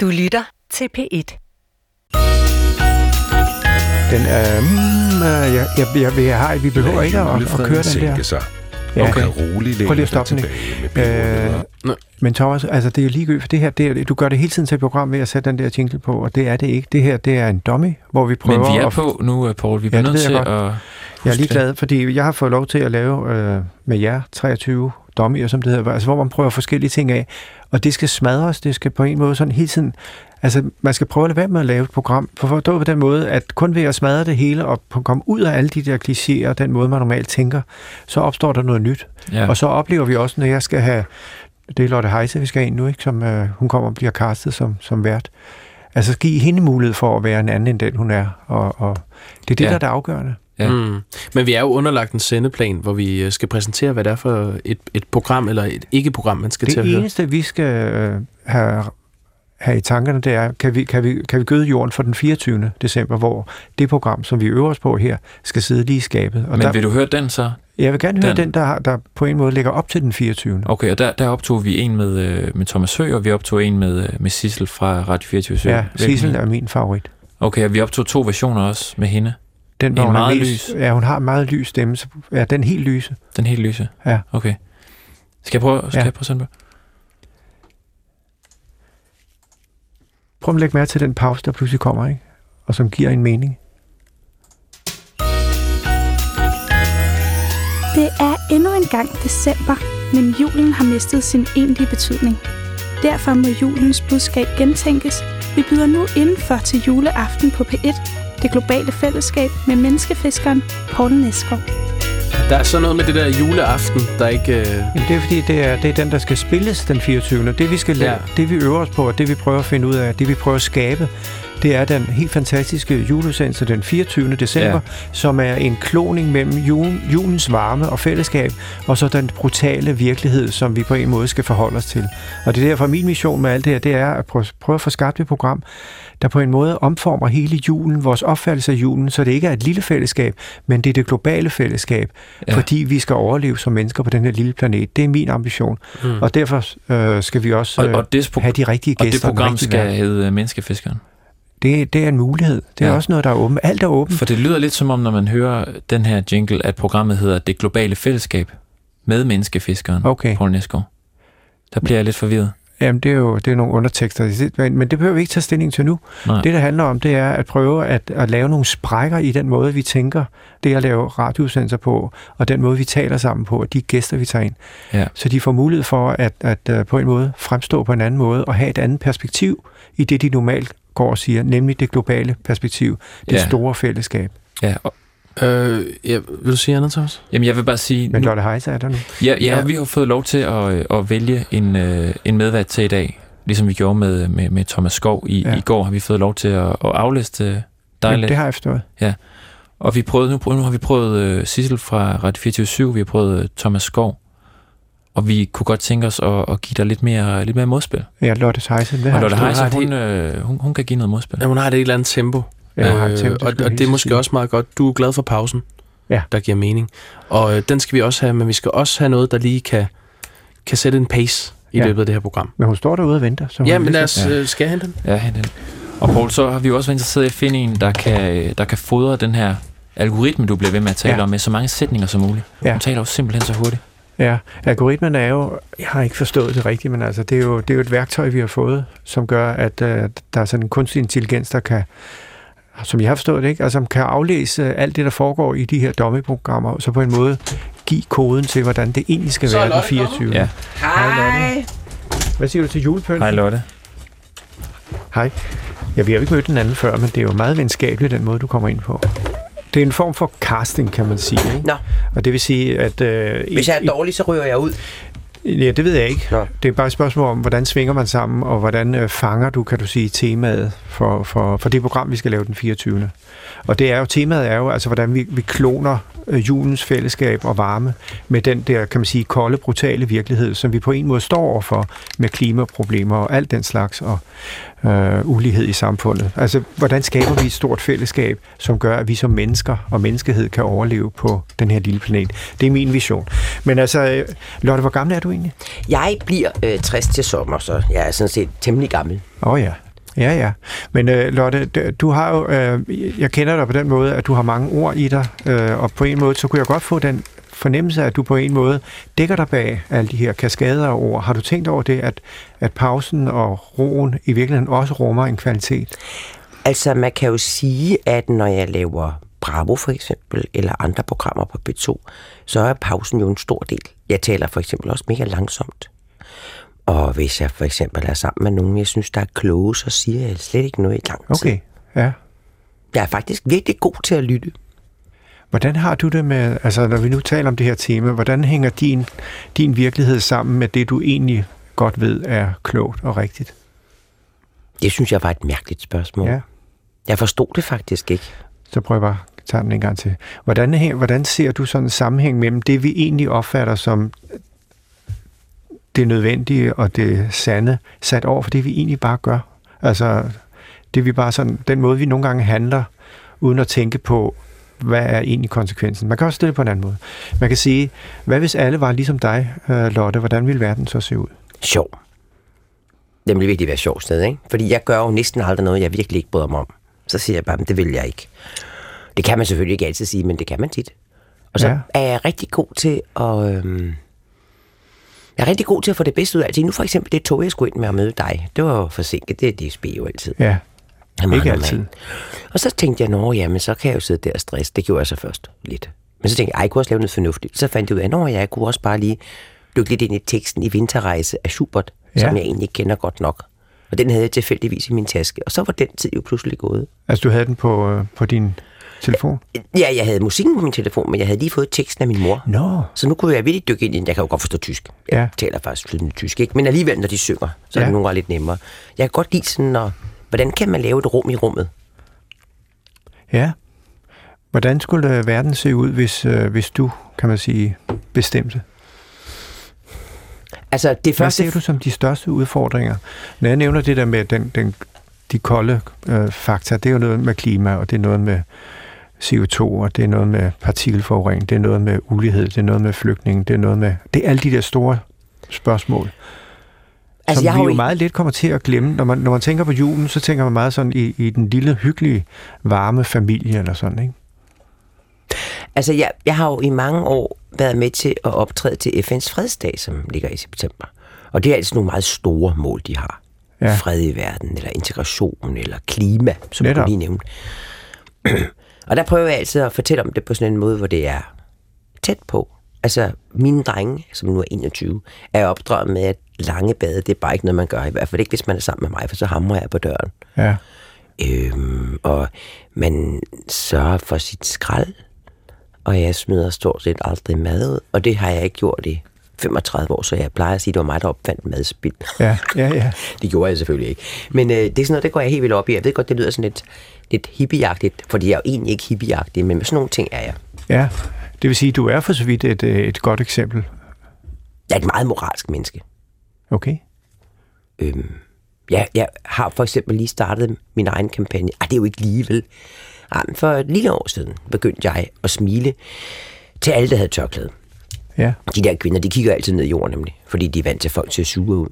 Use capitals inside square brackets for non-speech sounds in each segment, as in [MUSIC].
Du lytter til P1. Den er... Mm, øh, jeg, jeg, jeg, jeg har, vi behøver ikke at, at køre den der. Sig. Ja. Okay. Kan roligt Prøv lige at stoppe den. Øh, men Thomas, altså det er jo ligegyldigt, for det her, det er, du gør det hele tiden til et program ved at sætte den der jingle på, og det er det ikke. Det her, det er en dummy, hvor vi prøver Men vi er at... på nu, øh, Paul. Vi Ja, bliver det nødt til godt. at... Jeg er lige glad, fordi jeg har fået lov til at lave øh, med jer 23 dummyer, som det hedder, altså hvor man prøver forskellige ting af, og det skal smadres, det skal på en måde sådan hele tiden, altså man skal prøve at lade være med at lave et program, for forstå på den måde, at kun ved at smadre det hele og komme ud af alle de der klichéer, den måde man normalt tænker, så opstår der noget nyt. Ja. Og så oplever vi også, når jeg skal have, det er Lotte Heise, vi skal ind nu, ikke? som øh, hun kommer og bliver castet som, som vært. Altså give hende mulighed for at være en anden end den, hun er. Og, og det er det, ja. der er det afgørende. Ja. Mm. Men vi er jo underlagt en sendeplan, hvor vi øh, skal præsentere, hvad det er for et, et program eller et ikke-program, man skal til at Det eneste, vi skal øh, have, have i tankerne, det er, kan vi, kan, vi, kan vi gøde jorden for den 24. december, hvor det program, som vi øver os på her, skal sidde lige i skabet. Og Men der, vil du høre den så? jeg vil gerne høre den- den, der, der på en måde ligger op til den 24. Okay, og der, der optog vi en med, øh, med Thomas Høgh, og vi optog en med, med Sissel fra Radio 24 Ja, Sissel er min favorit. Okay, og vi optog to versioner også med hende. Den, hvor En hun er meget mest, lys. Ja, hun har en meget lys stemme. Så, ja, den er helt lyse. Den helt lyse? Ja. Okay. Skal jeg prøve, skal Ja. jeg prøve sådan Prøv at lægge mærke til den pause, der pludselig kommer, ikke? Og som giver en mening. Det er endnu en gang december, men julen har mistet sin egentlige betydning. Derfor må julens budskab gentænkes. Vi byder nu indenfor til juleaften på P1, det globale fællesskab med menneskefiskeren Poul Næsgaard. Der er så noget med det der juleaften, der ikke... Øh... Jamen, det er fordi, det er, det er den, der skal spilles den 24. Det vi skal Ja. ja. det vi øver os på, og det vi prøver at finde ud af, det vi prøver at skabe, det er den helt fantastiske juleudsendelse den 24. december, Ja. som er en kloning mellem julen, julens varme og fællesskab, og så den brutale virkelighed, som vi på en måde skal forholde os til. Og det er derfor min mission med alt det her, det er at prøve, at få skabt et program, der på en måde omformer hele julen, vores opfattelse af julen, så det ikke er et lille fællesskab, men det er det globale fællesskab, Ja. fordi vi skal overleve som mennesker på den her lille planet. Det er min ambition. Mm. Og derfor øh, skal vi også Og, øh, og, det, pro- have de rigtige og det gæster. program skal hedde øh, Menneskefiskeren. Det, det er en mulighed. Det er Ja. også noget, der er åbent. Alt er åbent. For det lyder lidt som om, når man hører den her jingle, at programmet hedder Det Globale Fællesskab med Menneskefiskeren, Okay. Poul Næsgaard. Der bliver jeg lidt forvirret. Jamen, det er jo det er nogle undertekster. Men, det behøver vi ikke tage stilling til nu. Nej. Det, det handler om, det er at prøve at, at lave nogle sprækker i den måde, vi tænker. Det at lave radioudsendelser på, og den måde, vi taler sammen på, og de gæster, vi tager ind. Ja. Så de får mulighed for at, at, at på en måde fremstå på en anden måde, og have et andet perspektiv i det, de normalt går og siger, nemlig det globale perspektiv, det Ja. store fællesskab. Ja, og, Øh, ja, vil du sige andet, Thomas? jamen jeg vil bare sige... Men Lotte Heise er der nu. Ja, ja, Ja. vi har fået lov til at, øh, at vælge en, øh, en medvært til i dag, ligesom vi gjorde med, med, med Thomas Skov i, ja. Ja. i går, har vi fået lov til at, at aflæste øh, dig Men lidt. det har jeg forstået. Og vi prøvede, nu, nu har vi prøvet uh, Sissel fra Radio 24 vi har prøvet uh, Thomas Skov, og vi kunne godt tænke os at, at give dig lidt mere, lidt mere modspil. Ja, Lotte Heise. Det Og Lotte jeg Heise, har hun, øh, hun, hun kan give noget modspil. Ja, hun har det et eller andet tempo. Ja, hun har Øh, tempo, det og, og det er måske sige. også meget godt. Du er glad for pausen, Ja. der giver mening. Og øh, den skal vi også have, men vi skal også have noget, der lige kan, kan sætte en pace i Ja. løbet af det her program. Men hun står derude og venter. Så hun Ja, men lad os, øh, skal jeg hente den? Ja, hent den. Og Poul, så har vi jo også været interesseret i at finde en, der kan, der kan fodre den her algoritme, du bliver ved med at tale Ja. om, med så mange sætninger som muligt. Ja. Hun taler jo simpelthen så hurtigt. Ja, algoritmen er jo, jeg har ikke forstået det rigtigt, men altså, det er jo, det er jo et værktøj, vi har fået, som gør, at uh, der er sådan en kunstig intelligens, der kan, som jeg har forstået det, ikke? Altså, som kan aflæse alt det, der foregår i de her dommeprogrammer, og så på en måde give koden til, hvordan det egentlig skal Så være den Lotte 24. Ja. Hej. Hvad siger du til julepønten? Hej Lotte. Hej. Ja, vi har jo ikke mødt den anden før, men det er jo meget venskabeligt, den måde, du kommer ind på. Det er en form for casting, kan man sige. Ikke? Nå. Og det vil sige, at... Øh, Hvis jeg er dårlig, så ryger jeg ud. Ja, det ved jeg ikke. Nå. Det er bare et spørgsmål om, hvordan svinger man sammen, og hvordan øh, fanger du, kan du sige, temaet for, for, for det program, vi skal lave den 24. Og det er jo, temaet er jo, altså, hvordan vi, vi kloner øh, julens fællesskab og varme med den der, kan man sige, kolde, brutale virkelighed, som vi på en måde står overfor med klimaproblemer og alt den slags, og øh, ulighed i samfundet. Altså, hvordan skaber vi et stort fællesskab, som gør, at vi som mennesker og menneskehed kan overleve på den her lille planet? Det er min vision. Men altså, øh, Lotte, hvor gammel er du egentlig? Jeg bliver øh, 60 til sommer, så jeg er sådan set temmelig gammel. Åh oh ja, Ja, ja. Men øh, Lotte, du har jo, øh, jeg kender dig på den måde, at du har mange ord i dig, øh, og på en måde, så kunne jeg godt få den fornemmelse at du på en måde dækker dig bag alle de her kaskader af ord. Har du tænkt over det, at, at pausen og roen i virkeligheden også rummer en kvalitet? Altså, man kan jo sige, at når jeg laver Bravo for eksempel, eller andre programmer på B2, så er pausen jo en stor del. Jeg taler for eksempel også mega langsomt. Og hvis jeg for eksempel er sammen med nogen, jeg synes, der er kloge, så siger jeg slet ikke noget i lang tid. Okay, ja. Jeg er faktisk virkelig god til at lytte. Hvordan har du det med, altså når vi nu taler om det her tema, hvordan hænger din, din virkelighed sammen med det, du egentlig godt ved er klogt og rigtigt? Det synes jeg var et mærkeligt spørgsmål. Ja. Jeg forstod det faktisk ikke. Så prøv bare at tage den en gang til. Hvordan, hvordan ser du sådan en sammenhæng mellem det, vi egentlig opfatter som det nødvendige og det sande, sat over for det, vi egentlig bare gør? Altså, det vi bare sådan, den måde, vi nogle gange handler, uden at tænke på, hvad er egentlig konsekvensen? Man kan også stille det på en anden måde. Man kan sige, hvad hvis alle var ligesom dig, øh, Lotte? Hvordan ville verden så se ud? Sjov. Det vil virkelig være sjov sted, ikke? Fordi jeg gør jo næsten aldrig noget, jeg virkelig ikke bryder mig om. Så siger jeg bare, "Men det vil jeg ikke. Det kan man selvfølgelig ikke altid sige, men det kan man tit. Og så Ja. er jeg rigtig god til at... Øhm, jeg er rigtig god til at få det bedste ud af alting. Nu for eksempel det tog, jeg skulle ind med at møde dig. Det var forsinket. Det er DSB jo altid. Ja, Det meget ikke normalt. altid. Og så tænkte jeg, nå ja, men så kan jeg jo sidde der og stresse. Det gjorde jeg så først lidt. Men så tænkte jeg, ej, jeg kunne også lave noget fornuftigt. Så fandt jeg ud af, ja, jeg kunne også bare lige dykke lidt ind i teksten i Vinterrejse af Schubert, Ja. som jeg egentlig kender godt nok. Og den havde jeg tilfældigvis i min taske. Og så var den tid jo pludselig gået. Altså, du havde den på, øh, på din telefon? Ja, jeg havde musikken på min telefon, men jeg havde lige fået teksten af min mor. Nå. Så nu kunne jeg virkelig dykke ind i den. Jeg kan jo godt forstå tysk. Jeg Ja. taler faktisk flydende tysk, ikke? Men alligevel, når de synger, så er Ja. det nogle gange lidt nemmere. Jeg kan godt lide sådan, at, hvordan kan man lave et rum i rummet? Ja. Hvordan skulle øh, verden se ud, hvis, øh, hvis du, kan man sige, bestemte? Altså, det Hvad første... ser du som de største udfordringer? Når jeg nævner det der med den, den, de kolde øh, fakta, det er jo noget med klima, og det er noget med CO2, og det er noget med partikelforurening, det er noget med ulighed, det er noget med flygtning, det er noget med... Det er alle de der store spørgsmål, Altså, som jeg vi jo jo meget let kommer til at glemme. Når man, når man tænker på julen, så tænker man meget sådan i, i den lille, hyggelige, varme familie eller sådan, ikke? Altså, jeg, jeg har jo i mange år været med til at optræde til FN's fredsdag, som ligger i september. Og det er altså nogle meget store mål, de har. Ja. Fred i verden, eller integration, eller klima, som Netop. du lige nævnte. Og der prøver jeg altid at fortælle om det på sådan en måde, hvor det er tæt på. Altså, mine drenge, som nu er 21, er opdraget med, at lange bade, det er bare ikke noget, man gør. I hvert fald ikke, hvis man er sammen med mig, for så hamrer jeg på døren. Ja. Øhm, og man sørger for sit skrald, og jeg smider stort set aldrig mad ud, og det har jeg ikke gjort i 35 år, så jeg plejer at sige, at det var mig, der opfandt madspild. Ja, ja, ja. [LAUGHS] Det gjorde jeg selvfølgelig ikke. Men øh, det er sådan noget, det går jeg helt vildt op i. Jeg ved godt, det lyder sådan lidt, lidt hippieagtigt, fordi jeg er jo egentlig ikke hippieagtig, men med sådan nogle ting er jeg. Ja, det vil sige, at du er for så vidt et, øh, et godt eksempel. Jeg er et meget moralsk menneske. Okay. Øhm, jeg, jeg har for eksempel lige startet min egen kampagne. Ej, det er jo ikke lige, vel? Ej, men for et lille år siden begyndte jeg at smile til alle, der havde tørklæde. Ja. De der kvinder, de kigger altid ned i jorden nemlig, fordi de er vant til folk til at suge ud.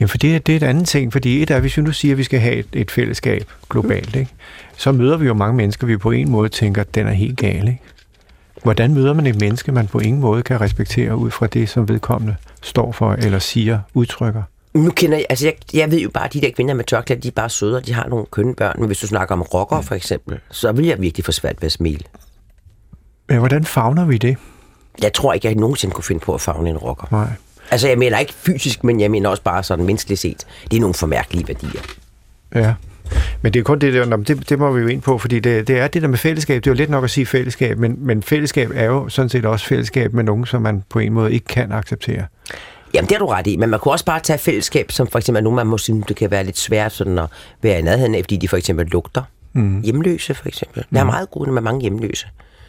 Jamen, for det, er- det er et andet ting, fordi et er, hvis vi nu siger, at vi skal have et, et fællesskab globalt, ikke? så møder vi jo mange mennesker, vi på en måde tænker, at den er helt gal. Ikke? Hvordan møder man et menneske, man på ingen måde kan respektere ud fra det, som vedkommende står for, eller siger, udtrykker? Nu kender jeg, altså jeg, jeg ved jo bare, at de der kvinder med tørklæder, de er bare søde, og de har nogle kønne børn. Men hvis du snakker om rockere for eksempel, så vil jeg virkelig få svært ved at smile. Men hvordan fagner vi det? Jeg tror ikke, jeg nogensinde kunne finde på at fagne en rocker. Nej. Altså jeg mener ikke fysisk, men jeg mener også bare sådan menneskeligt set. Det er nogle formærkelige værdier. Ja. Men det er kun det der, det, det må vi jo ind på, fordi det, det er det der med fællesskab. Det er jo let nok at sige fællesskab, men, men fællesskab er jo sådan set også fællesskab med nogen, som man på en måde ikke kan acceptere. Jamen, det har du ret i, men man kunne også bare tage fællesskab, som for eksempel, at nogen man må synes, det kan være lidt svært sådan at være i nærheden af, fordi de for eksempel lugter. Mm. Hjemløse for eksempel. Der er meget gode med mange hjemløse.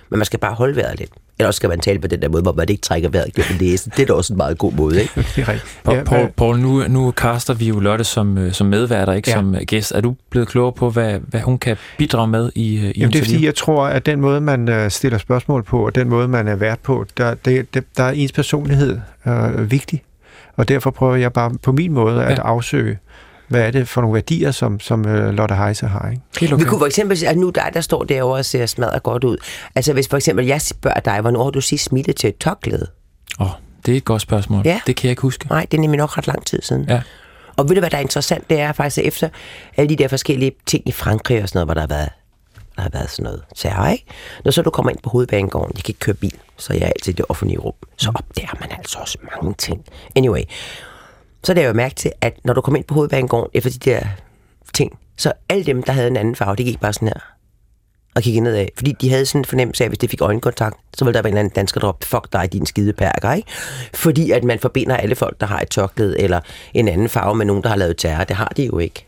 Men man skal bare holde vejret lidt. Eller også skal man tale på den der måde, hvor man ikke trækker vejret gennem næsen. Det er da også en meget god måde, ikke? [LAUGHS] Det er rigtigt. Paul, Ja, Paul, Paul nu, nu kaster vi jo Lotte som, øh, som medværter, ikke Ja. som øh, gæst. Er du blevet klogere på, hvad, hvad hun kan bidrage med i, øh, i Jamen, det er fordi, jeg tror, at den måde, man stiller spørgsmål på, og den måde, man er vært på, der, det, det, der er ens personlighed øh, vigtig. Og derfor prøver jeg bare på min måde at Ja. afsøge hvad er det for nogle værdier, som, som uh, Lotte Heise har. Ikke? Helt Vi kunne for eksempel sige, at nu dig, der står derovre og ser smadret godt ud. Altså hvis for eksempel jeg spørger dig, hvornår har du sidst smittet til et tørklæde? Åh, oh, det er et godt spørgsmål. Ja. Det kan jeg ikke huske. Nej, det er nemlig nok ret lang tid siden. Ja. Og ved du, hvad der er interessant? Det er faktisk at efter alle de der forskellige ting i Frankrig og sådan noget, hvor der har været, der har været sådan noget terror, ikke? Når så du kommer ind på hovedbanegården, jeg kan ikke køre bil, så jeg er altid i det offentlige rum, så opdager man altså også mange ting. Anyway, så det jo mærke til, at når du kommer ind på hovedbanegården efter de der ting, så alle dem, der havde en anden farve, det gik bare sådan her og kiggede nedad. Fordi de havde sådan en fornemmelse af, at hvis det fik øjenkontakt, så ville der være en anden dansker, der råbte, fuck dig, din skide perker, ikke? Fordi at man forbinder alle folk, der har et tørklæde eller en anden farve med nogen, der har lavet terror. Det har de jo ikke.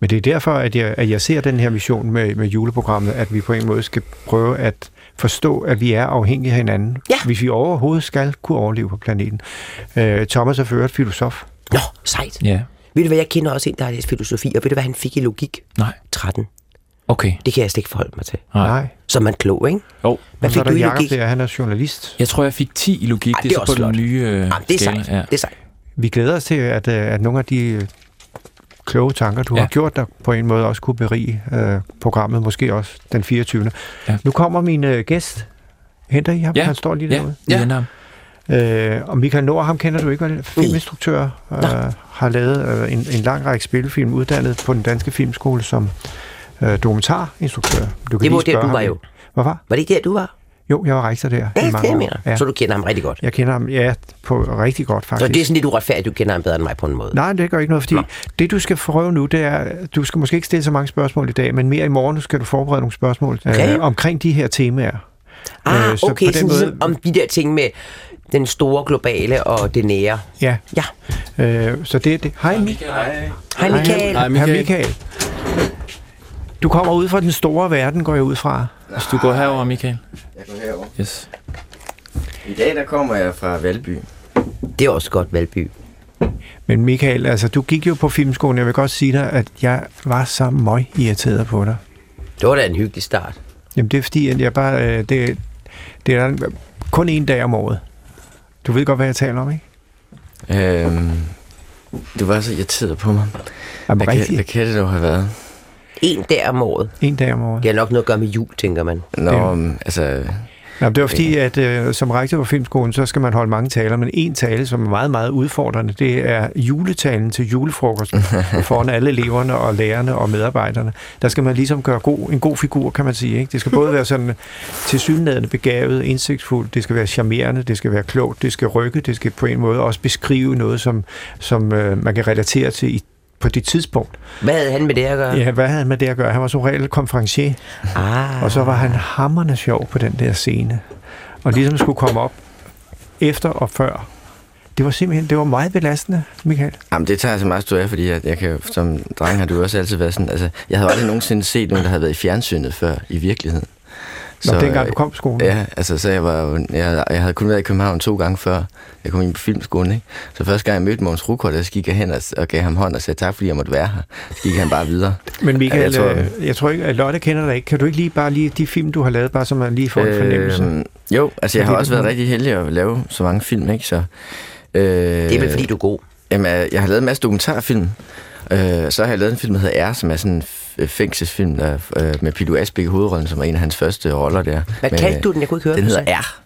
Men det er derfor, at jeg, at jeg ser den her mission med, med juleprogrammet, at vi på en måde skal prøve at forstå, at vi er afhængige af hinanden, Ja. hvis vi overhovedet skal kunne overleve på planeten. Øh, Thomas er ført filosof. Nå, sejt. Ja. Ved du hvad, jeg kender også en, der har læst filosofi, og ved du hvad, han fik i logik? Nej. 13. Okay. Det kan jeg slet ikke forholde mig til. Nej. Så er man klog, ikke? Jo. Hvad fik du der i Jacob logik? der, han er journalist. Jeg tror, jeg fik 10 i logik. Ej, det, det er er så også på den nye øh, Jamen, det er sejt. Ja. Det er sejt. Vi glæder os til, at, øh, at nogle af de øh, kloge tanker, du ja. Har gjort, der på en måde også kunne berige øh, programmet, måske også den 24. Ja. Nu kommer min øh, gæst. Henter I ham? Ja. Han står lige Ja, derude. ja. Ja. Øh, og Michael Nord, ham kender du ikke, vel? Filminstruktør, øh, har lavet øh, en, en lang række spillefilm, uddannet på den danske filmskole som øh, dokumentarinstruktør. Du Det var der, du ham var lidt. jo. Hvad var? Var det ikke der, du var? Jo, jeg var rektor der. Ja, det jeg mener. Ja. Så du kender ham rigtig godt. Jeg kender ham, ja, på rigtig godt Så faktisk. det er sådan lidt uretfærdigt, at du kender ham bedre end mig på en måde. Nej, det gør ikke noget, fordi Nå. det du skal prøve nu, det er, du skal måske ikke stille så mange spørgsmål i dag, men mere i morgen skal du forberede nogle spørgsmål Okay. øh, omkring de her temaer. Ah, Øh, så okay, på den sådan måde- ligesom om de der ting med den store globale og det nære. Ja, Ja. øh, så det er det. Hej, Michael. Hej Michael. Hej, Michael. Michael. Michael. Du kommer ud fra den store verden, går jeg ud fra. Hvis du går herover, Michael. Jeg går herover. Yes. I dag der kommer jeg fra Valby. Det er også godt, Valby. Men Michael, altså, du gik jo på filmskolen. Jeg vil godt sige dig, at jeg var så møg irriteret på dig. Det var da en hyggelig start. Jamen, det er fordi, at jeg bare... Øh, det, det er kun en dag om året. Du ved godt, hvad jeg taler om, ikke? Øhm, du var så irriteret på mig. Jamen, Hvad kan, rigtigt. hvad kan det dog have været? En dag om året. En dag om året. Det har nok noget at gøre med jul, tænker man. Nå, um, altså... Nå, det var fordi, at øh, som rektor på Filmskolen, så skal man holde mange taler, men en tale, som er meget, meget udfordrende, det er juletalen til julefrokosten [LAUGHS] foran alle eleverne og lærerne og medarbejderne. Der skal man ligesom gøre god, en god figur, kan man sige. Ikke? Det skal både være sådan tilsyneladende begavet, indsigtsfuldt, det skal være charmerende, det skal være klogt, det skal rykke, det skal på en måde også beskrive noget, som, som øh, man kan relatere til i, på det tidspunkt. Hvad havde han med det at gøre? Ja, hvad havde han med det at gøre? Han var som regel konferencier. Ah. Og så var han hammerne sjov på den der scene. Og ligesom skulle komme op efter og før. Det var simpelthen, det var meget belastende, Michael. Jamen, det tager jeg så meget stort af, fordi jeg, jeg kan, som dreng har du også altid været sådan... Altså, jeg havde aldrig nogensinde set nogen, der havde været i fjernsynet før i virkeligheden. Så, dengang øh, du kom på skolen. Ja, altså så jeg var jeg, jeg havde kun været i København to gange før, jeg kom ind på filmskolen, ikke? Så første gang jeg mødte Måns Rukort, så gik jeg hen og, og gav ham hånd og sagde tak, fordi jeg måtte være her. Så gik han bare videre. Men Michael, Ja, jeg tror- jeg tror, jeg tror ikke, at Lotte kender dig ikke. Kan du ikke lige bare lige de film, du har lavet, bare så man lige får en fornemmelse? Øhm, jo, altså jeg har også været rigtig heldig at lave så mange film, ikke? Så, øh, Det er vel fordi, du er god. Jamen, øh, jeg har lavet en masse dokumentarfilm. Øh, så har jeg lavet en film, der hedder R, som er sådan en fængselsfilm der, øh, med Pilo Asbæk i hovedrollen, som er en af hans første roller der. Hvad kaldte du den? Jeg kunne ikke høre Den hedder. R.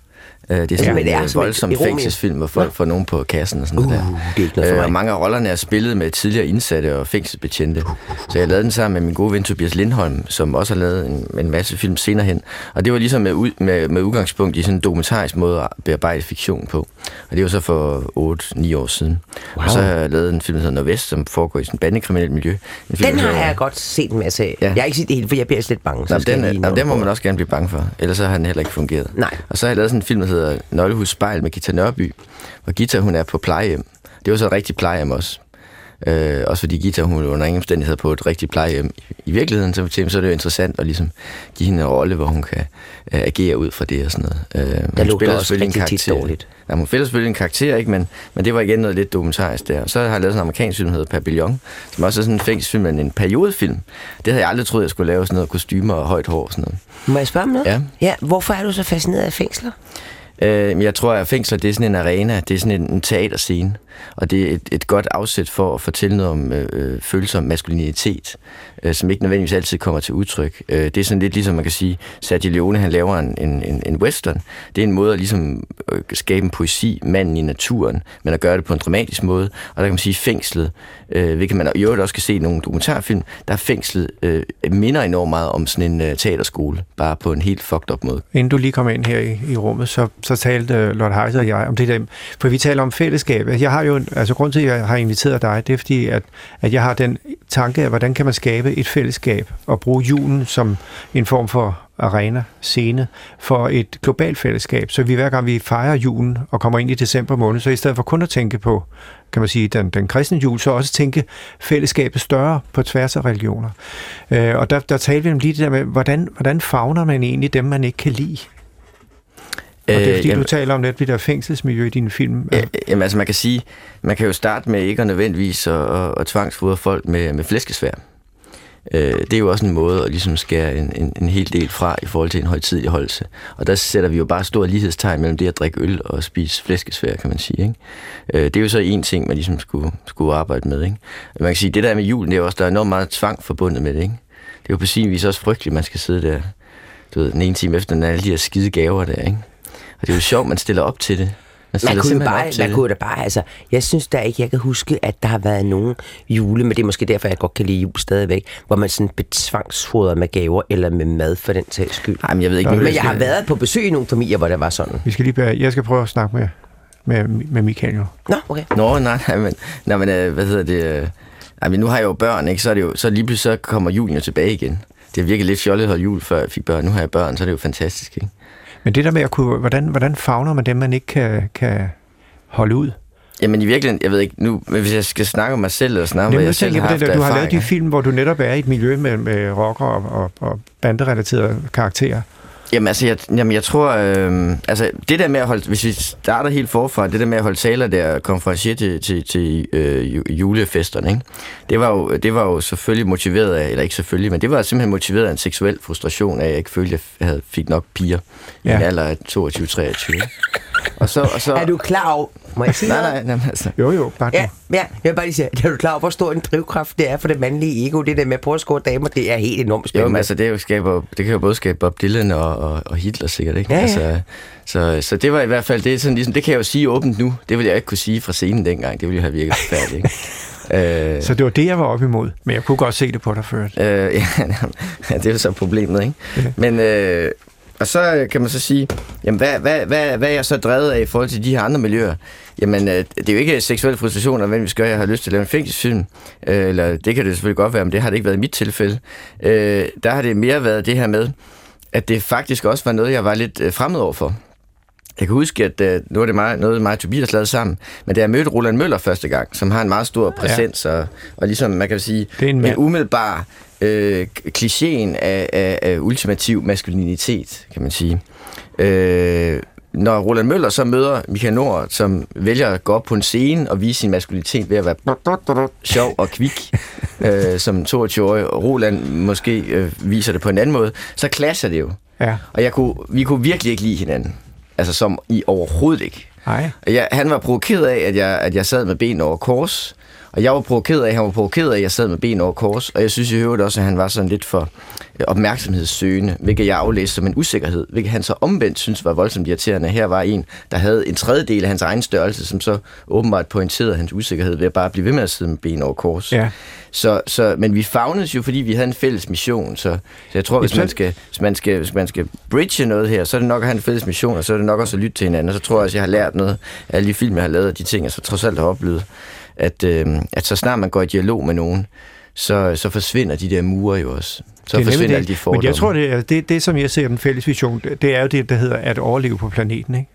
Øh, det er sådan men en R øh, som et voldsom fængselsfilm, hvor folk får nogen på kassen og sådan noget der. Uh, det er ikke noget for Øh, mig. og mange af rollerne er spillet med tidligere indsatte og fængselsbetjente. Så jeg lavede den sammen med min gode ven Tobias Lindholm, som også har lavet en, en masse film senere hen. Og det var ligesom med, med, med udgangspunkt i sådan en dokumentarisk måde at bearbejde fiktion på. Og det var så for 8-9 år siden. Wow. Og så har jeg lavet en film, der hedder Nordvest, som foregår i sådan et bandekriminelt miljø. En film, Den har jeg godt set en masse af. Ja. Jeg har ikke set det hele, for jeg bliver lidt bange. Så Nå, den, er, den må man også gerne blive bange for. Ellers så har den heller ikke fungeret. Nej. Og så har jeg lavet sådan en film, der hedder Nøglehus Spejl med Gita Nørby, hvor Gita hun er på plejehjem. Det var så et rigtigt plejehjem også. Øh, også fordi Gita hun er under ingen omstændigheder på et rigtigt plejehjem. I, virkeligheden så, så er det jo interessant at ligesom give hende en rolle, hvor hun kan øh, agere ud fra det og sådan noget. Øh, Der lugter også en tit karakter. dårligt. Ja, hun spiller selvfølgelig en karakter, ikke? Men, men det var igen noget lidt dokumentarisk der. Så har jeg lavet sådan en amerikansk film, der hedder Papillon, som også er sådan en fængselsfilm, men en periodefilm. Det havde jeg aldrig troet, jeg skulle lave sådan noget kostymer og højt hår og sådan noget. Må jeg spørge om noget? Ja. ja. Hvorfor er du så fascineret af fængsler? Øh, men jeg tror, at fængsler det er sådan en arena, det er sådan en, en teaterscene. Og det er et, et godt afsæt for at fortælle noget om øh, øh følelser om maskulinitet, øh, som ikke nødvendigvis altid kommer til udtryk. Øh, det er sådan lidt ligesom man kan sige, Sergio Leone han laver en, en, en western. Det er en måde at ligesom øh, skabe en poesi, manden i naturen, men at gøre det på en dramatisk måde. Og der kan man sige, fængslet, øh, hvilket man i øvrigt også kan se i nogle dokumentarfilm, der er fængslet øh, minder enormt meget om sådan en øh, teaterskole, bare på en helt fucked up måde. Inden du lige kom ind her i, i rummet, så, så talte øh, Lord Heiser og jeg om det der, for vi taler om fællesskab. Jeg har jo, altså grund til, at jeg har inviteret dig, det er fordi, at, at jeg har den tanke af, hvordan kan man skabe et fællesskab og bruge julen som en form for arena, scene, for et globalt fællesskab. Så vi hver gang vi fejrer julen og kommer ind i december måned, så i stedet for kun at tænke på, kan man sige, den, den kristne jul, så også tænke fællesskabet større på tværs af religioner. Øh, og der, der talte vi om lige det der med, hvordan, hvordan fagner man egentlig dem, man ikke kan lide? Og det er fordi, øh, jamen, du taler om lidt det der fængselsmiljø i din film. Ja, jamen altså, man kan sige, man kan jo starte med ikke at nødvendigvis at, at, at tvangsfodre folk med, med flæskesvær. Øh, det er jo også en måde at ligesom skære en, en, en hel del fra i forhold til en højtidlig holdelse. Og der sætter vi jo bare stor lighedstegn mellem det at drikke øl og spise flæskesvær, kan man sige. Ikke? Øh, det er jo så en ting, man ligesom skulle, skulle arbejde med. Ikke? Man kan sige, det der med julen, det er også, der er enormt meget tvang forbundet med det. Ikke? Det er jo på sin vis også frygteligt, at man skal sidde der du ved, den ene time efter den alle de her skide gaver der. Ikke? Og det er jo sjovt, man stiller op til det. Man, man kunne, bare, man kunne da bare, altså, jeg synes da ikke, jeg kan huske, at der har været nogen jule, men det er måske derfor, jeg godt kan lide jul stadigvæk, hvor man sådan betvangsfodrer med gaver eller med mad for den sags skyld. Jamen, jeg ved ikke, men jeg, jeg har været på besøg i nogle familier, hvor det var sådan. Vi skal lige bære, jeg skal prøve at snakke med, med, med Michael jo. Nå, okay. Nå, nej, nej, men, nej, men øh, hvad hedder det? Øh, nej, men nu har jeg jo børn, ikke? Så, er det jo, så lige pludselig så kommer julen jo tilbage igen. Det er virkelig lidt fjollet at holde jul, før jeg fik børn. Nu har jeg børn, så er det jo fantastisk, ikke? Men det der med at kunne, hvordan, hvordan fagner man dem, man ikke kan, kan holde ud? Jamen i virkeligheden, jeg ved ikke, nu, men hvis jeg skal snakke om mig selv, eller snakke om, hvad jeg selv har haft det, Du har lavet de film, hvor du netop er i et miljø med, med rocker og, og, og banderelaterede karakterer. Jamen altså, jeg, jamen, jeg tror, øh, altså det der med at holde, hvis vi starter helt forfra, det der med at holde taler der, konferencier til, til, til øh, julefesterne, ikke? Det, var jo, det var jo selvfølgelig motiveret af, eller ikke selvfølgelig, men det var simpelthen motiveret af en seksuel frustration af, at jeg ikke følte, at jeg havde, fik nok piger ja. i en alder af 22-23. Og så, og så... Er du klar over... Må jeg sige nej, nej, nej, altså. Jo, jo, bare ja, ja, jeg vil bare lige sige, er du klar over, hvor stor en drivkraft det er for det mandlige ego, det der med at prøve at score damer, det er helt enormt spændende. Jo, men altså, det, er jo skaber, det kan jo både skabe Bob Dylan og, og, og Hitler sikkert, ikke? Ja, ja. Altså, så, så det var i hvert fald, det, er sådan, ligesom, det kan jeg jo sige åbent nu, det ville jeg ikke kunne sige fra scenen dengang, det ville jo have virket [LAUGHS] færdigt, ikke? Øh, så det var det, jeg var op imod, men jeg kunne godt se det på dig før. Øh, [LAUGHS] ja, det er jo så problemet, ikke? Ja. Men, øh, og så øh, kan man så sige, jamen hvad, hvad, hvad, hvad er jeg så drevet af i forhold til de her andre miljøer? Jamen, øh, det er jo ikke seksuel frustration, hvem vi skal jeg har lyst til at lave en fængselsfilm. Øh, eller det kan det selvfølgelig godt være, men det har det ikke været i mit tilfælde. Der har det mere været det her med, at det faktisk også var noget, jeg var lidt fremmed over for. Jeg kan huske, at uh, nu er det mig, noget, mig og Tobias lavet sammen, men da jeg mødte Roland Møller første gang, som har en meget stor præsens, ja. og, og ligesom, man kan sige, det er en, en umiddelbar øh, klichéen af, af, af ultimativ maskulinitet, kan man sige. Øh, når Roland Møller så møder Michael Nord, som vælger at gå op på en scene og vise sin maskulinitet ved at være sjov og kvik, [LAUGHS] øh, som 22-årig, og Roland måske øh, viser det på en anden måde, så klasser det jo. Ja. Og jeg kunne, vi kunne virkelig ikke lide hinanden. Altså som i overhovedet ikke. Nej. Jeg, han var provokeret af, at jeg, at jeg sad med ben over kors, og jeg var provokeret af, han var provokeret af, at jeg sad med ben over kors, og jeg synes i øvrigt også, at han var sådan lidt for øh, opmærksomhedssøgende, hvilket jeg aflæste som en usikkerhed, hvilket han så omvendt synes var voldsomt irriterende. Her var en, der havde en tredjedel af hans egen størrelse, som så åbenbart pointerede hans usikkerhed ved at bare blive ved med at sidde med ben over kors. Ja. Så, så, men vi fagnedes jo, fordi vi havde en fælles mission, så, så jeg tror, hvis man, skal, hvis, man skal, hvis man skal bridge noget her, så er det nok at have en fælles mission, og så er det nok også at lytte til hinanden, og så tror jeg også, at jeg har lært noget af alle de film, jeg har lavet, og de ting, jeg så trods alt har oplevet at, øh, at så snart man går i dialog med nogen, så, så forsvinder de der mure jo også. Så det forsvinder alle de fordomme. Men jeg tror, det, er, det, det som jeg ser den fælles vision, det er jo det, der hedder at overleve på planeten. Ikke?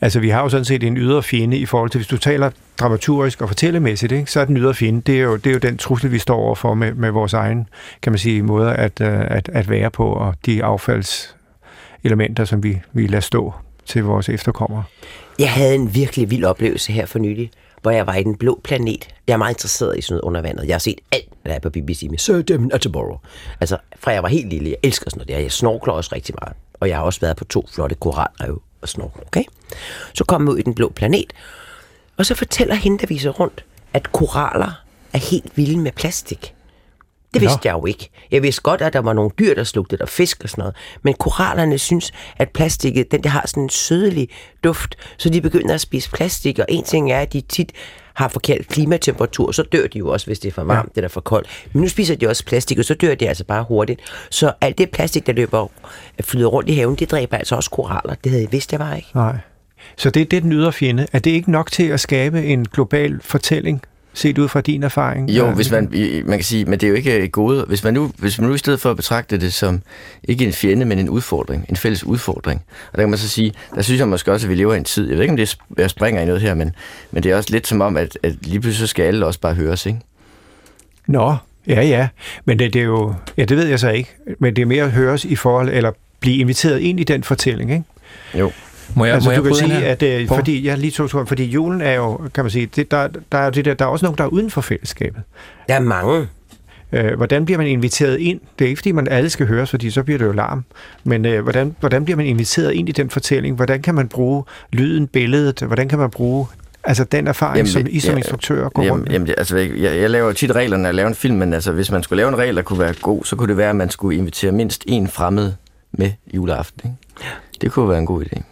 Altså, vi har jo sådan set en ydre fjende i forhold til, hvis du taler dramaturgisk og fortællemæssigt, ikke, så er den ydre fjende, det er jo, det er jo den trussel, vi står overfor med, med vores egen, kan man sige, måde at, øh, at, at være på, og de affaldselementer, som vi, vi lader stå til vores efterkommere. Jeg havde en virkelig vild oplevelse her for nylig, hvor jeg var i den blå planet. Jeg er meget interesseret i sådan noget under vandet. Jeg har set alt, hvad der er på BBC med Sir Damon Attenborough. Altså, fra jeg var helt lille, jeg elsker sådan noget der. Jeg snorkler også rigtig meget. Og jeg har også været på to flotte koralrev og snorkler, okay? Så kom vi ud i den blå planet, Og så fortæller hende, der viser rundt, at koraller er helt vilde med plastik. Det vidste jeg jo ikke. Jeg vidste godt, at der var nogle dyr, der slugte der fisk og sådan noget. Men korallerne synes, at plastikket, den der har sådan en sødelig duft, så de begynder at spise plastik. Og en ting er, at de tit har forkert klimatemperatur, så dør de jo også, hvis det er for varmt ja. eller for koldt. Men nu spiser de også plastik, og så dør de altså bare hurtigt. Så alt det plastik, der løber flyder rundt i haven, det dræber altså også koraller. Det havde jeg vidst, jeg var ikke. Nej. Så det er det, den ydre fjende. Er det ikke nok til at skabe en global fortælling, set ud fra din erfaring? Jo, hvis man, man kan sige, men det er jo ikke et gode. Hvis man, nu, hvis man nu i stedet for at betragte det som ikke en fjende, men en udfordring, en fælles udfordring. Og der kan man så sige, der synes jeg måske også, at vi lever i en tid, jeg ved ikke, om det er, jeg springer i noget her, men, men det er også lidt som om, at, at lige pludselig skal alle også bare høres, ikke? Nå, ja, ja. Men det, det er jo... Ja, det ved jeg så ikke. Men det er mere at høres i forhold, eller blive inviteret ind i den fortælling, ikke? Jo. Må jeg, altså, må du jeg kan sige, at øh, fordi, jeg lige tog, fordi julen er jo, kan man sige, det, der, der, er jo det der, der er også nogen, der er uden for fællesskabet. Der er mange. Øh, hvordan bliver man inviteret ind? Det er ikke, fordi man alle skal høres, fordi så bliver det jo larm. Men øh, hvordan, hvordan bliver man inviteret ind i den fortælling? Hvordan kan man bruge lyden, billedet? Hvordan kan man bruge altså den erfaring, Jamen, som I som ja, instruktør går Jamen, rundt med? jamen det, altså, jeg, jeg laver tit reglerne, når jeg laver en film, men altså, hvis man skulle lave en regel, der kunne være god, så kunne det være, at man skulle invitere mindst en fremmed med juleaften. Ikke? Det kunne være en god idé.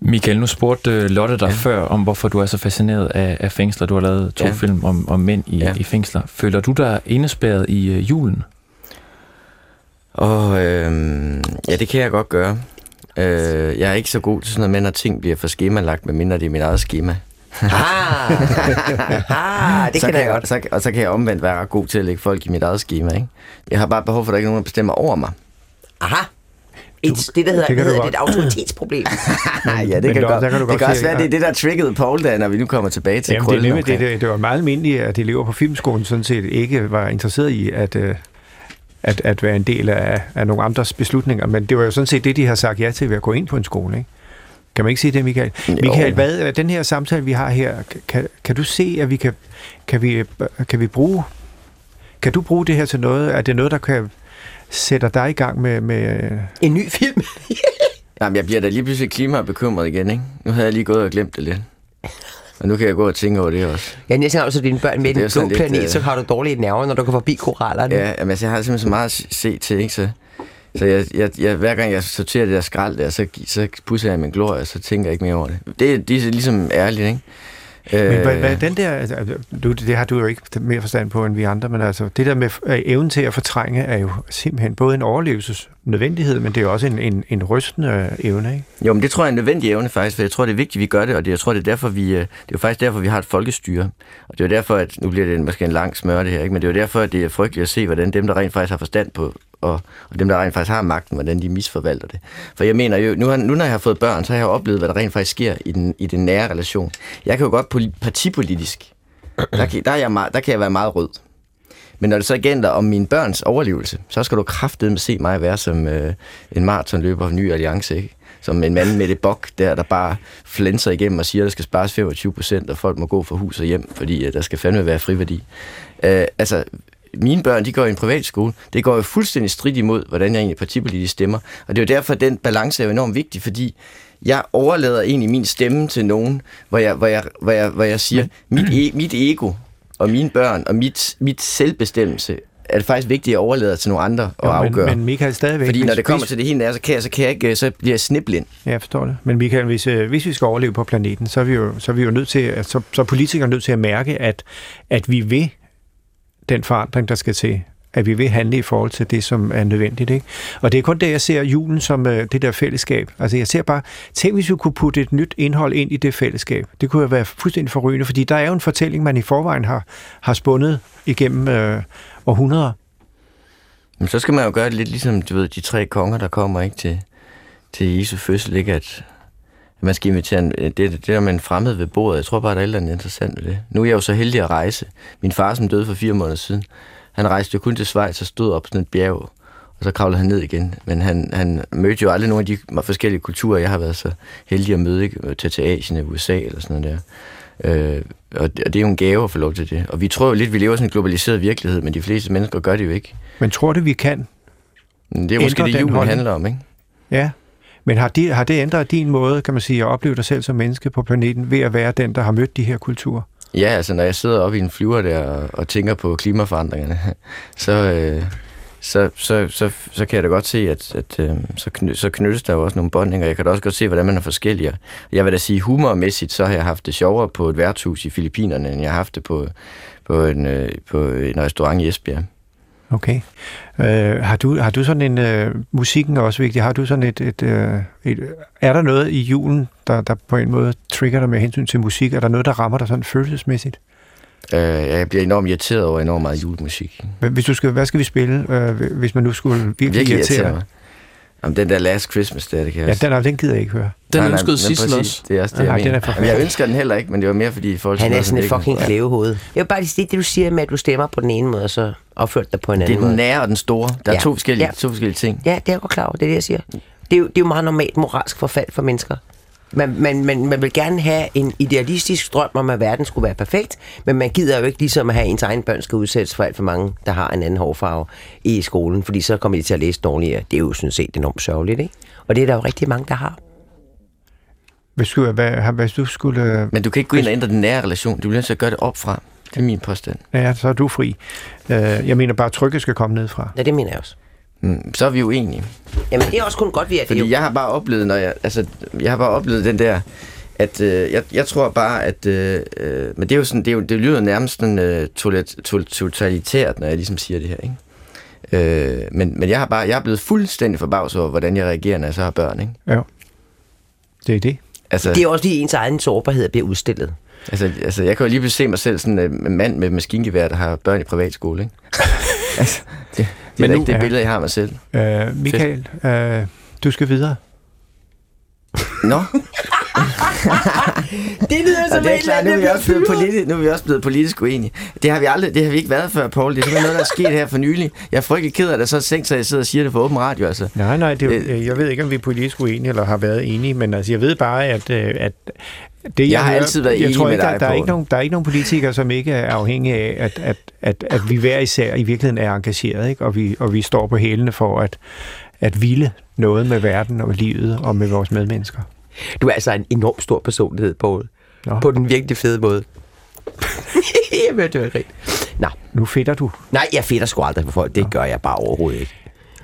Michael, nu spurgte øh, Lotte dig ja. Før om, hvorfor du er så fascineret af, af fængsler. Du har lavet to ja. Film om, om mænd i, ja. I fængsler. Føler du dig indespærret i øh, julen? Og øhm, ja, det kan jeg godt gøre. Øh, jeg er ikke så god til sådan noget med, når ting bliver for skemalagt, medmindre det er mit eget schema. Ah, [LAUGHS] ah det så kan kan jeg godt. Så, og så kan jeg omvendt være ret god til at lægge folk i mit eget schema. Ikke? Jeg har bare behov for, at der ikke er nogen, der bestemmer over mig. Aha. Et, det, der hedder, det det hedder godt. et autoritetsproblem. [LAUGHS] ja, det men kan, der- godt, der kan du det godt kan også være, det er det, der triggede Paul, da, når vi nu kommer tilbage til Jamen, det, er nemlig, det, det, det var meget almindeligt, at elever på filmskolen sådan set ikke var interesseret i at, øh, at, at være en del af, af nogle andres beslutninger. Men det var jo sådan set det, de har sagt ja til ved at gå ind på en skole. Ikke? Kan man ikke sige det, Michael? Jo. Michael, hvad, øh, den her samtale, vi har her, kan, kan du se, at vi kan, kan, vi, kan vi bruge... Kan du bruge det her til noget? Er det noget, der kan sætte dig i gang med... med En ny film. [LAUGHS] Jamen, jeg bliver da lige pludselig klimabekymret igen, ikke? Nu havde jeg lige gået og glemt det lidt. Og nu kan jeg gå og tænke over det også. Ja, næste gang har du så dine børn med i Det den blå lidt, planet, øh, så har du dårlige nerver, når du går forbi korallerne. Ja, jamen, altså, jeg har simpelthen så meget at se- se til, ikke? Så, så jeg, jeg, jeg, hver gang jeg sorterer det der skrald der, så, så pusser jeg min glorie, og så tænker jeg ikke mere over det. Det, det er ligesom ærligt, ikke? Øh, Men hvad, hvad, den der, altså, du, det har du jo ikke mere forstand på end vi andre, men altså det der med øh, evnen til at fortrænge er jo simpelthen både en overlevelsesnødvendighed, men det er jo også en, en, en rystende evne, ikke? Jo, men det tror jeg er en nødvendig evne faktisk, for jeg tror, det er vigtigt, at vi gør det, og det, jeg tror, det er derfor, vi, øh, det er jo faktisk derfor, vi har et folkestyre. Og det er derfor, at, nu bliver det måske en lang smør det her, ikke? men det er jo derfor, at det er frygteligt at se, hvordan dem, der rent faktisk har forstand på, og, og dem, der rent faktisk har magten, hvordan de misforvalter det. For jeg mener jo, nu, har, nu når jeg har fået børn, så har jeg oplevet, hvad der rent faktisk sker i den, i den nære relation. Jeg kan jo godt partipolitisk, der kan, der, er jeg meget, der kan jeg være meget rød. Men når det så gælder om min børns overlevelse, så skal du kraftedeme se mig være som øh, en maratonløber af Ny Alliance, ikke? Som en mand med det bok der, der bare flænser igennem og siger, at der skal spares 25 procent, og folk må gå fra hus og hjem, fordi øh, der skal fandme være friværdi. Øh, altså, mine børn, de går i en privatskole. Det går jo fuldstændig stridt imod, hvordan jeg egentlig partipolitisk stemmer. Og det er jo derfor, at den balance er jo enormt vigtig, fordi jeg overlader egentlig min stemme til nogen, hvor jeg, hvor jeg, hvor jeg, hvor jeg siger, mit, e- mit ego og mine børn og mit, mit selvbestemmelse er det faktisk vigtigt at overlade til nogle andre at Jo, afgøre. Men, men Michael stadigvæk... Fordi når det kommer hvis- til det hele nære, så kan jeg, så kan jeg ikke, så bliver jeg sniblind. Ja, jeg forstår det. Men Michael, hvis, øh, hvis vi skal overleve på planeten, så er vi jo, så er vi jo nødt til, at, så, så er politikere nødt til at mærke, at, at vi vil den forandring, der skal til. At vi vil handle i forhold til det, som er nødvendigt. Ikke? Og det er kun det, jeg ser julen som øh, det der fællesskab. Altså jeg ser bare, tænk hvis vi kunne putte et nyt indhold ind i det fællesskab. Det kunne jo være fuldstændig forrygende, fordi der er jo en fortælling, man i forvejen har, har spundet igennem øh, århundreder. Men så skal man jo gøre det lidt ligesom, du ved, de tre konger, der kommer ikke til, til Jesu fødsel, ikke? At man skal invitere en, det, det der med en fremmed ved bordet. Jeg tror bare, der er et eller andet interessant ved det. Nu er jeg jo så heldig at rejse. Min far, som døde for fire måneder siden, han rejste jo kun til Schweiz og stod op på sådan et bjerg, og så kravlede han ned igen. Men han, han mødte jo aldrig nogle af de forskellige kulturer, jeg har været så heldig at møde, ikke? Tage til Asien USA eller sådan noget der. Øh, og, det, er jo en gave at få lov til det. Og vi tror jo lidt, vi lever i sådan en globaliseret virkelighed, men de fleste mennesker gør det jo ikke. Men tror det, vi kan? Det er måske det, julen handler om, ikke? Ja. Men har, de, har det ændret din måde, kan man sige, at opleve dig selv som menneske på planeten, ved at være den, der har mødt de her kulturer? Ja, altså når jeg sidder oppe i en flyver der og, og tænker på klimaforandringerne, [LAUGHS] så, øh, så, så, så, så kan jeg da godt se, at, at øh, så, kny, så knyttes der jo også nogle båndninger. Jeg kan da også godt se, hvordan man er forskellige. Jeg vil da sige, humormæssigt, så har jeg haft det sjovere på et værtshus i Filippinerne, end jeg har haft det på, på, en, øh, på en restaurant i Esbjerg. Okay. Øh, har, du, har du sådan en... Øh, musikken er også vigtig. Har du sådan et... et, øh, et er der noget i julen, der, der på en måde trigger dig med hensyn til musik? Er der noget, der rammer dig sådan følelsesmæssigt? Øh, jeg bliver enormt irriteret over enormt meget julemusik. Hvis du skal, hvad skal vi spille, øh, hvis man nu skulle virkelig, Virkelig irritere mig. Jamen, den der Last Christmas der, det kan jeg Ja, den, er- den gider jeg ikke høre. Den Nej, nej, ønskede Sissel også. Det er også det, Nej, jeg den er mener. for Jamen, jeg ønsker den heller ikke, men det var mere fordi folk... Han er sådan et fucking klævehoved. Jeg vil bare lige sige, det du siger med, at du stemmer på den ene måde, og så opført dig på en Det anden er den måde. nære og den store. Der er Ja. to, forskellige, Ja. to forskellige ting. Ja, det er jeg godt klar over, det er det, jeg siger. Det er jo, det er jo meget normalt moralsk forfald for mennesker. Man, man, man, man vil gerne have en idealistisk drøm om, at verden skulle være perfekt, men man gider jo ikke ligesom at have ens egen børn skal udsættes for alt for mange, der har en anden hårfarve i skolen, fordi så kommer de til at læse dårligere. Det er jo sådan set enormt sørgeligt, ikke? Og det er der jo rigtig mange, der har. Hvis du, hvad, hvis du skulle... øh, Men du kan ikke gå ind og ændre den nære relation. Du bliver nødt til at gøre det op fra. Det er min påstand. Ja, så er du fri. Øh, jeg mener bare, at trykket skal komme ned fra. Ja, det mener jeg også. Mm, så er vi jo enige. Jamen, det er også kun godt, vi er det. Fordi jo- jeg har bare oplevet, når jeg, altså, jeg har bare oplevet den der, at øh, jeg, jeg tror bare, at, øh, øh, men det er jo sådan, det, er jo, det lyder nærmest sådan øh, total- to- totalitært, når jeg ligesom siger det her, ikke? Øh, men, men jeg har bare, jeg er blevet fuldstændig forbavset over, hvordan jeg reagerer, når jeg så har børn, ikke? Ja. Det er det. Altså, Det er også lige ens egen sårbarhed bliver udstillet. altså, altså, jeg kan jo lige se mig selv sådan øh, en mand med maskingevær, der har børn i privatskole, ikke? [LAUGHS] altså, det, det er Men ikke det billede, jeg har af mig selv. Øh, Michael, øh, du skal videre. Nå, [LAUGHS] Det lyder Og det er klart, nu er, vi også blevet politisk, nu er vi også blevet politisk uenige. Det har vi aldrig, det har vi ikke været før, Paul. Det er simpelthen noget, der er sket her for nylig. Jeg er frygtelig ked af det, så er sænkt, så jeg sidder og siger det for åben radio. Altså. Nej, nej, det, er Øh. jeg ved ikke, om vi er politisk uenige eller har været enige, men altså, jeg ved bare, at, øh, at det, Jeg har hører- altid været jeg enig tror med ikke, der, dig, der, er ikke nogen, der er ikke nogen politikere, som ikke er afhængige af, at, at, at, at vi hver især i virkeligheden er engageret, ikke? Og, vi, og vi står på hælene for at, at ville noget med verden og livet og med vores medmennesker. Du er altså en enormt stor personlighed, Poul. Nå. På den virkelig fede måde. [LAUGHS] Jamen, det er rigtigt. Nå, Nu fedter du. nej, jeg fedter sgu aldrig på folk. Det gør jeg bare overhovedet ikke.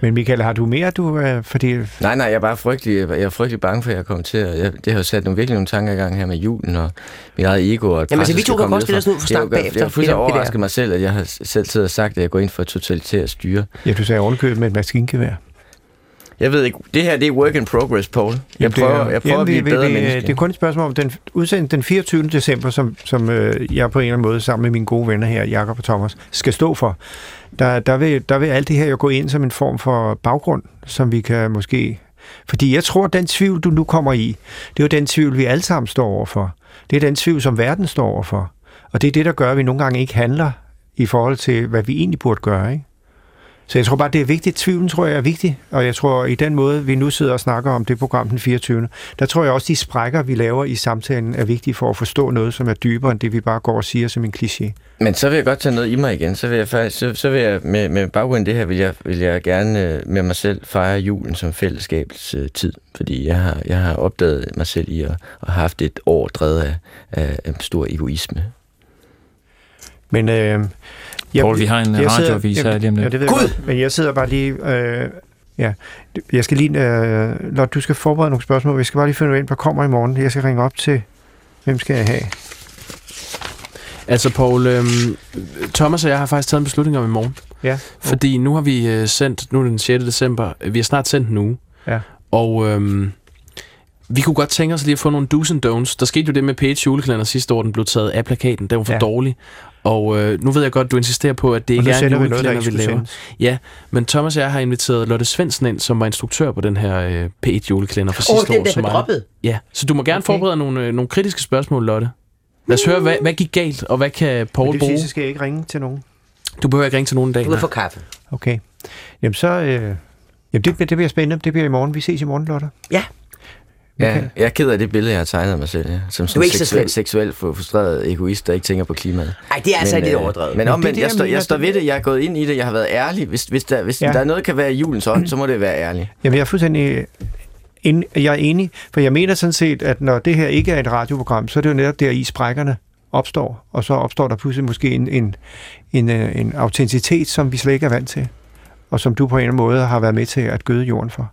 Men Michael, har du mere, du... Øh, fordi, Nej, nej, jeg er bare frygtelig, jeg er frygtelig bange for, at jeg kommer til at... Jeg, det har jo sat nogle, virkelig nogle tanker i gang her med julen og mit eget ego. Og at Jamen, altså, presset vi to kan godt stille os ned for Det snak bagefter. Jeg har fuldstændig Det er det overrasket mig selv, at jeg har selv siddet og sagt, at jeg går ind for totalitært styre. ja, du sagde ovenkøbet med et maskingevær. Jeg ved ikke, det her det er work in progress, Paul. Jeg Jamen, det prøver, er- jeg prøver jamen, at blive et bedre vi- menneske. Det er kun et spørgsmål om den udsendelse den 24. december, som, som øh, jeg på en eller anden måde sammen med mine gode venner her, Jakob og Thomas, skal stå for. Der, der, vil, der vil alt det her jo gå ind som en form for baggrund, som vi kan måske... Fordi jeg tror, at den tvivl, du nu kommer i, det er jo den tvivl, vi alle sammen står overfor. Det er den tvivl, som verden står overfor. Og det er det, der gør, at vi nogle gange ikke handler i forhold til, hvad vi egentlig burde gøre, ikke? Så jeg tror bare, det er vigtigt. Tvivlen tror jeg er vigtig, og jeg tror, i den måde, vi nu sidder og snakker om det program den 24. Der tror jeg også, de sprækker, vi laver i samtalen, er vigtige for at forstå noget, som er dybere end det, vi bare går og siger som en kliché. Men så vil jeg godt tage noget i mig igen. Så vil jeg faktisk, så, så vil jeg med, med baggrund det her, vil jeg, vil jeg gerne øh, med mig selv fejre julen som fællesskabets øh, tid. Fordi jeg har, jeg har opdaget mig selv i at, at have haft et år drevet af, af, af stor egoisme. Men øh, Poul, vi har en jeg radioavis sidder- her lige om Ja, lidt. det ved jeg godt, men jeg sidder bare lige... Øh, ja, jeg skal lige... Øh, Lotte, du skal forberede nogle spørgsmål. Jeg skal bare lige finde ud af, hvad kommer i morgen. Jeg skal ringe op til... Hvem skal jeg have? Altså, Paul, øhm, Thomas og jeg har faktisk taget en beslutning om i morgen. Ja. Fordi nu har vi øh, sendt, nu er det den 6. december, vi har snart sendt en uge. Ja. Og øhm, vi kunne godt tænke os lige at få nogle do's and don'ts. Der skete jo det med P1 julekalender sidste år, den blev taget af plakaten. Den var for Ja. ja. dårlig. Og øh, nu ved jeg godt, du insisterer på, at det ikke er en sender vi noget, der julekalender, vi skulle laver. sendes. Men Thomas og jeg har inviteret Lotte Svendsen ind, som var instruktør på den her øh, P1 julekalender for Åh, sidste den år. der som blev mig. droppet. Ja, så du må gerne Okay. forberede nogle, øh, nogle kritiske spørgsmål, Lotte. Lad os høre, hvad, hvad gik galt, og hvad kan Paul det vil sige, bruge? skal jeg ikke ringe til nogen. Du behøver ikke ringe til nogen i dag. Du kan få kaffe. Okay. Jamen så... Øh, jamen det, det bliver spændende. Det bliver i morgen. Vi ses i morgen, Lotte. Ja. Ja, jeg er ked af det billede, jeg har tegnet af mig selv. Ja. Som sådan du seksuel, så seksuel frustreret egoist, der ikke tænker på klimaet. Nej, det er altså men, lidt øh, overdrevet. Men, men omvendt, jeg, står, jeg står ved det, jeg er gået ind i det, jeg har været ærlig. Hvis, hvis, der, hvis ja. der er noget, der kan være i julens ånd, så må det være ærligt. Jamen, jeg er fuldstændig ind, jeg er enig, for jeg mener sådan set, at når det her ikke er et radioprogram, så er det jo netop der i sprækkerne opstår, og så opstår der pludselig måske en, en, en, øh, en autenticitet, som vi slet ikke er vant til, og som du på en eller anden måde har været med til at gøde jorden for.